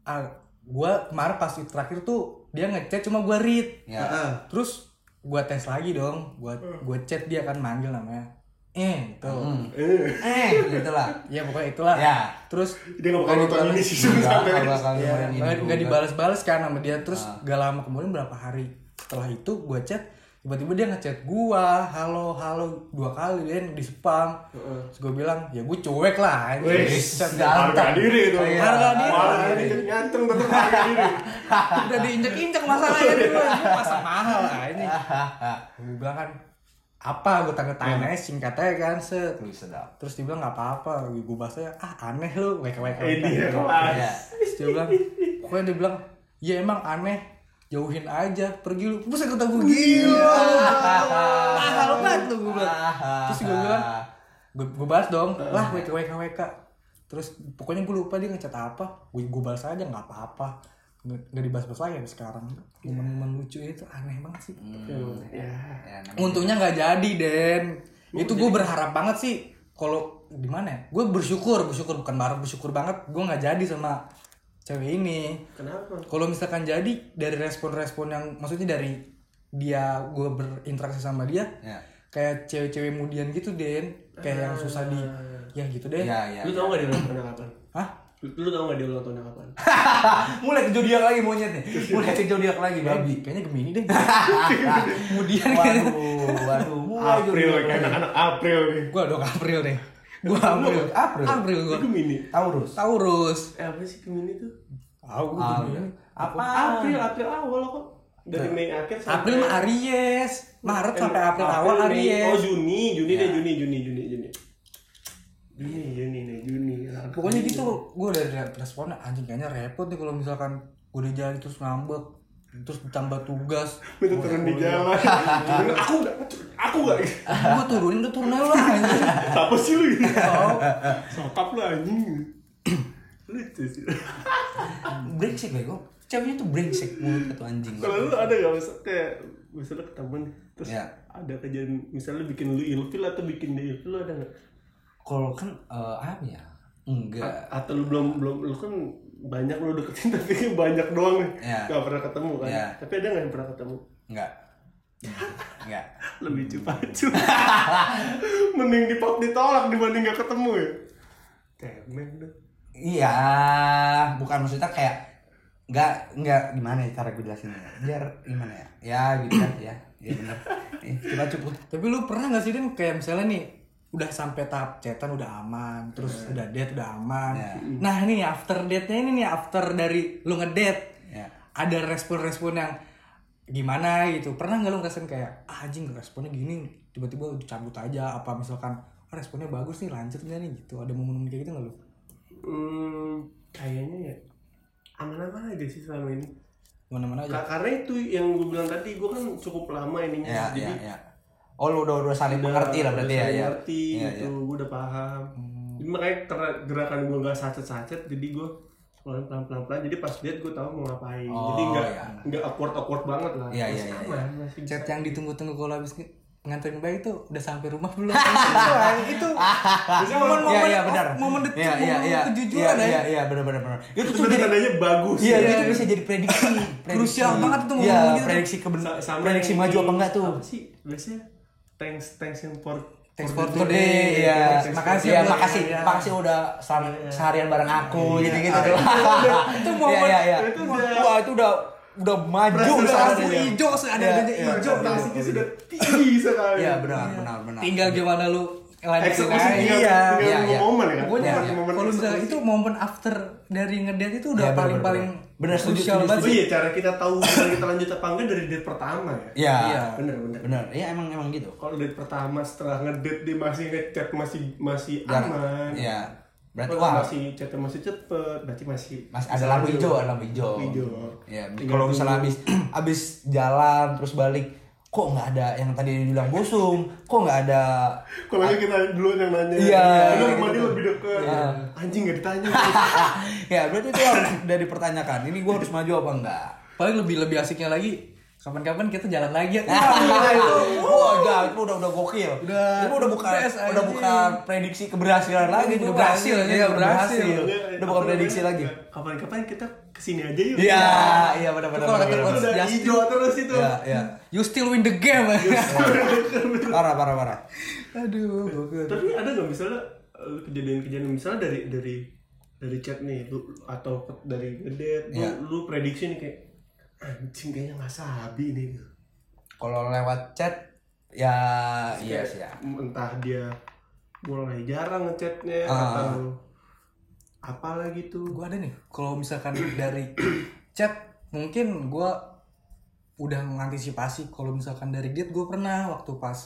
S2: ah gue kemarin pas terakhir tuh dia ngechat cuma gue read.
S1: Ya.
S2: terus gue tes lagi dong gue gue chat dia kan manggil namanya eh itu
S1: Eh, gitulah.
S2: ya pokoknya itulah.
S1: Ya.
S2: terus
S3: dia nggak bakal nonton ini sih
S2: nggak
S1: juga.
S2: dibalas-balas kan sama dia. Terus gak lama kemudian berapa hari setelah itu gue chat tiba-tiba dia ngechat gua halo halo dua kali dan di spam. Terus gue bilang ya gue cuek lah.
S3: Wis, harga diri itu.
S1: Iya.
S2: Harga diri.
S3: malah ini nyanteng tetap harga diri.
S2: Udah diinjek-injek masalahnya gue pasang mahal lah ini. Gue bilang kan apa? Gue tanya tanya aja singkat aja kan set.
S1: Wih, sedap. terus
S2: dia bilang nggak apa-apa. Gue bahas aja ah aneh lu. Wek wek
S3: eh dia
S1: Ya.
S2: Terus dia bilang pokoknya dia bilang ya emang aneh jauhin aja pergi lu. Terus kata gue gila mahal banget lu gue bilang. Terus gue bilang gue, gue balas dong. Lah wk wk wk terus pokoknya gue lupa dia ngecat apa. Gue gue balas aja nggak apa-apa. Nggak nggak dibahas-bahas lagi sekarang. Momen-momen lucu itu aneh banget sih.
S3: Ya
S1: Ya, namanya-
S2: untungnya nggak jadi Den. Itu gue berharap banget sih. Kalau gimana ya? Gue bersyukur bersyukur. Bukan marah bersyukur banget. Gue nggak jadi sama cewek ini
S3: kenapa
S2: kalau misalkan jadi dari respon-respon yang maksudnya dari dia gue berinteraksi sama dia
S1: Ya.
S2: kayak cewek-cewek mudian gitu Den kayak yang susah di ya gitu deh
S1: Ya, ya.
S3: lu tau gak dia ulang tahunnya kapan
S2: Hah?
S3: lu, lu tau gak dia ulang tahunnya kapan
S1: Mulai ke zodiak lagi monyet nih. Mulai ke zodiak lagi babi.
S2: kayaknya Gemini deh kemudian
S1: Waduh, waduh. Mulai
S3: April kayak anak-anak April nih
S2: gue dong April deh gue April.
S1: April?
S2: April gue
S3: itu mini
S1: Taurus.
S2: Taurus.
S3: Eh apa sih Gemini tuh?
S2: Tahu. Gue
S1: Ah,
S2: Gemini
S1: Apa?
S3: April April awal kok. Dari Mei akhir sampai
S2: April mah Aries. Maret
S3: Eh,
S2: sampai April awal
S3: Mei.
S2: Aries.
S3: Oh Juni Juni
S1: Ya.
S3: deh Juni Juni Juni Juni. Juni Juni nih Juni.
S2: Pokoknya gitu gue udah responnya. Anjing kayaknya repot nih kalau misalkan gue udah jalan terus ngambek terus ditambah tugas.
S3: Minta turun di jalan. aku nggak aku nggak.
S2: Gue turunin udah turun aja lah
S3: siapa sih lu? Gitu
S2: Oh.
S3: sokap lu anjing. Lucu sih.
S1: Brengsek bego. Ceweknya tuh brengsek mulut tuh anjing.
S3: Kalau lu ada gak misal kayak misalnya ketemu nih terus
S1: Ya.
S3: ada kejadian misalnya bikin lu ilfil atau bikin dia ilfil lu ada nggak?
S1: Kalau kan eh, apa ya? Enggak.
S3: Atau lu belum belum lu kan banyak lu deketin tapi banyak doang nih.
S1: Ya.
S3: gak pernah ketemu kan?
S1: Ya.
S3: tapi ada nggak yang pernah ketemu?
S1: Enggak enggak
S3: lebih cupacu. Mending dipok ditolak dibanding gak ketemu ya? Cemen tuh
S1: iya bukan maksudnya kayak enggak enggak gimana ya cara gue jelasinnya biar gimana ya? Ya gitu kan ya. Ya benar coba cukup
S2: Tapi lu pernah gak sih Din kayak misalnya nih udah sampai tahap chatan udah aman, terus udah date udah aman.
S1: Ya.
S2: Nah ini nih, after date-nya ini nih after dari lu ngedate.
S1: ya
S2: Ada respon-respon yang gimana gitu. Pernah nggak lu ngerasain kayak ah, anjing responnya gini tiba-tiba cabut aja apa misalkan ah, responnya bagus nih lanjut nggak nih gitu. Ada momen-momen kayak gitu nggak lu?
S3: hmm, kayaknya ya aman-aman aja sih selama ini
S2: Mana-mana aja.
S3: Ka- karena itu yang gue bilang tadi gue kan cukup lama ininya
S1: ya
S3: jadi
S1: ya ya oh lu udah udah saling mengerti lah berarti ya
S3: udah
S1: ya
S3: ngerti
S1: Iya,
S3: gitu gue udah paham jadi makanya karena gerakan gue gak sacet-sacet jadi gue pelan pelan pelan pelan jadi pas lihat gue tahu mau ngapain
S1: Oh,
S3: jadi nggak
S1: iya.
S3: nggak awkward awkward banget lah
S1: Iya,
S3: Masih
S1: iya, iya,
S3: masih
S2: Chat yang ditunggu-tunggu kalau habis nganterin bayi itu udah sampai rumah belum? itu momen
S1: Iya iya benar.
S2: momen detik
S1: Iya iya
S2: momen
S1: iya.
S2: kejujuran
S1: Iya
S2: ya.
S1: iya iya benar benar benar. Itu tuh jadi
S3: tandanya bagus
S1: Iya,
S3: ya.
S1: itu bisa jadi prediksi. prediksi.
S2: Krusial banget tuh
S1: Iya,
S2: momen gitu tuh.
S1: prediksi keben
S3: Sa- sama
S1: prediksi maju apa enggak tuh.
S3: apa sih biasanya thanks thanks yang for
S2: Thanks
S3: for the
S2: today.
S1: Iya,
S2: Thanks, makasih
S1: Iya,
S2: ya,
S1: makasih,
S2: iya.
S1: makasih udah selama seharian bareng aku gitu-gitu tuh.
S2: Itu momen-
S1: Iya, iya, iya.
S3: itu udah-
S1: Wah, itu udah udah maju
S3: Presentasi
S1: sana dia.
S2: hijau ada
S1: Iya,
S2: ada
S1: iya.
S2: hijau
S3: sudah tinggi sekali
S1: Iya, benar, benar, benar.
S2: tinggal gimana lu lanjutin
S3: eksekusi
S2: aja.
S1: Iya, iya, iya.
S3: momen ya kan
S2: Pokoknya
S1: Iya,
S3: Momen-
S1: iya.
S3: momen
S2: kalau misalnya itu momen after dari ngedate itu udah
S1: Iya, bener,
S2: paling
S1: bener,
S2: paling
S1: bener. Bener, setuju,
S2: banget
S3: Oh
S2: sih.
S3: iya, cara kita tahu kita lanjut apa enggak dari date pertama ya.
S1: Iya.
S2: Iya.
S3: Bener bener.
S1: Benar. Iya, emang emang gitu.
S3: Kalau date pertama setelah ngedate dia masih ngechat masih masih
S1: Jarang.
S3: aman.
S1: Iya. Berarti wah,
S3: masih chatnya masih cepet, berarti masih
S1: Mas ada lampu hijau, ada lampu hijau.
S3: Hijau.
S1: Ya, kalau misalnya habis habis jalan terus balik, kok nggak ada yang tadi dibilang bosum, kok nggak ada
S3: Kalau kita dulu yang nanya.
S1: Iya,
S3: Karena
S1: gitu.
S3: rumah dia lebih dekat. Anjing nggak ditanya.
S1: ya berarti itu harus udah dipertanyakan. Ini gua harus maju apa enggak?
S2: paling lebih lebih asiknya lagi kapan-kapan kita jalan lagi ya
S1: Wah, itu, wah, itu udah udah gokil.
S2: Udah
S1: itu udah bukan
S2: best,
S1: udah bukan prediksi keberhasilan lagi,
S2: Udah berhasil, ya,
S1: Iya, udah
S2: berhasil.
S1: Udah bukan
S3: Apa
S1: prediksi lagi.
S3: Kapan-kapan kita ke sini aja yuk.
S1: Iya, iya benar benar.
S2: Kalau kata coach Justin.
S3: hijau terus itu.
S1: Iya, iya.
S2: you still win the game
S1: Parah parah parah.
S2: aduh gokil
S3: Tapi ada nggak misalnya eh, kejadian-kejadian misalnya dari dari dari chat nih lu atau ke- dari ngedate lu,
S1: Iya.
S3: lu prediksi nih kayak anjing kayaknya nggak sabi nih.
S1: Kalau lewat chat ya iya
S3: Kayak
S1: sih ya.
S3: entah dia mulai jarang ngechatnya
S1: Ah.
S3: atau apalah gitu
S2: gue ada nih kalau misalkan dari chat mungkin gue udah mengantisipasi kalau misalkan dari dia gue pernah waktu pas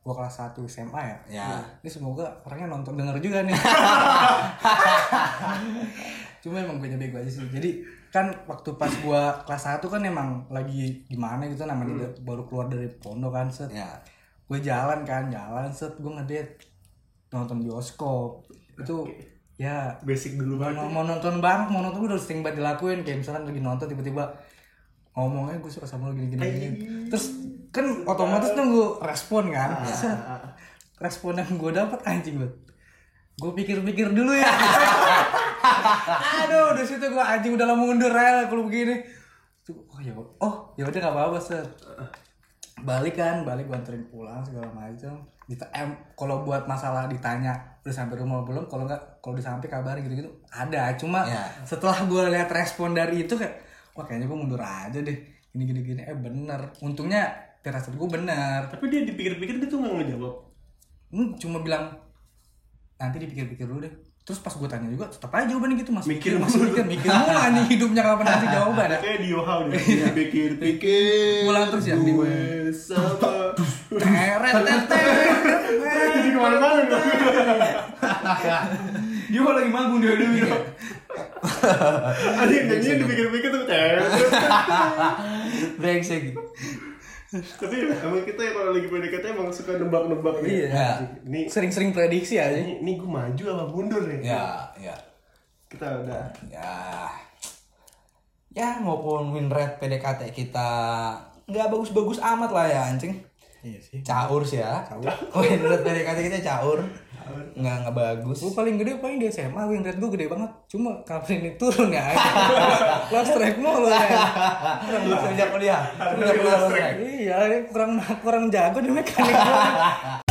S2: gue kelas 1 SMA ya
S1: Ya.
S2: ini semoga orangnya nonton denger juga nih cuma emang gue bego aja sih jadi kan waktu pas gue kelas 1 kan emang lagi gimana gitu namanya baru keluar dari pondok kan set.
S1: Ya.
S2: gue jalan kan jalan set. Gue ngedate nonton bioskop. Itu ya
S3: basic dulu
S2: mau,
S3: banget
S2: mau nonton banget mau nonton gue udah sering banget dilakuin. Kayak misalkan lagi nonton tiba-tiba ngomongnya gue suka sama lo gini gini, gini. terus kan otomatis nunggu respon kan. Set. respon yang gue dapet anjing banget gue pikir-pikir dulu ya aduh dari situ gue anjing udah lama mundur aja kalau begini. Tuh, oh ya oh ya udah nggak apa-apa set balik kan balik gue anterin pulang segala macam Dita- em kalau buat masalah ditanya udah sampai rumah belum? Kalau nggak kalau disampai kabarin gitu gitu ada. Cuma
S1: Ya.
S2: setelah gue lihat respon dari itu kayak wah kayaknya gue mundur aja deh. Gini gini gini. Eh bener. Untungnya firasat gue bener.
S3: Tapi dia dipikir-pikir dia tuh nggak ngejawab.
S2: Hmm, cuma bilang nanti dipikir-pikir dulu deh terus pas gue tanya juga tetap aja jawabannya gitu mas.
S3: Mikir
S2: masih mikir mikir mulu anjing hidupnya kapan ngasih jawaban. Ya
S3: kayak di Yohao dia. Pikir-pikir.
S2: Pulang terus ya, di-
S3: gue sama.
S2: Teret teret
S3: jadi ke mana-mana. Dong
S1: Dia mau lagi manggung dia dulu.
S3: ada yang nyanyi dipikir-pikir tuh teret.
S1: Brengsek.
S3: Tapi emang kita ya kalau lagi PDKT emang suka nebak-nebak nih
S1: Iya.
S3: ini
S2: sering-sering prediksi aja
S3: ini, ini gue maju apa mundur nih
S1: Ya, ya.
S3: kita udah.
S1: Ya. Ya maupun win rate PDKT kita nggak bagus-bagus amat lah ya anjing
S2: Iya sih.
S1: caur sih ya win rate PDKT kita caur nggak nggak bagus
S2: Gue paling gede paling di SMA, win rate gue gede banget. Cuma kapan ini turun ya? Lost track mulu ya.
S1: sejak kuliah sejak kuliah lost track.
S2: Iya, ini kurang kurang jago nih mekanik gue.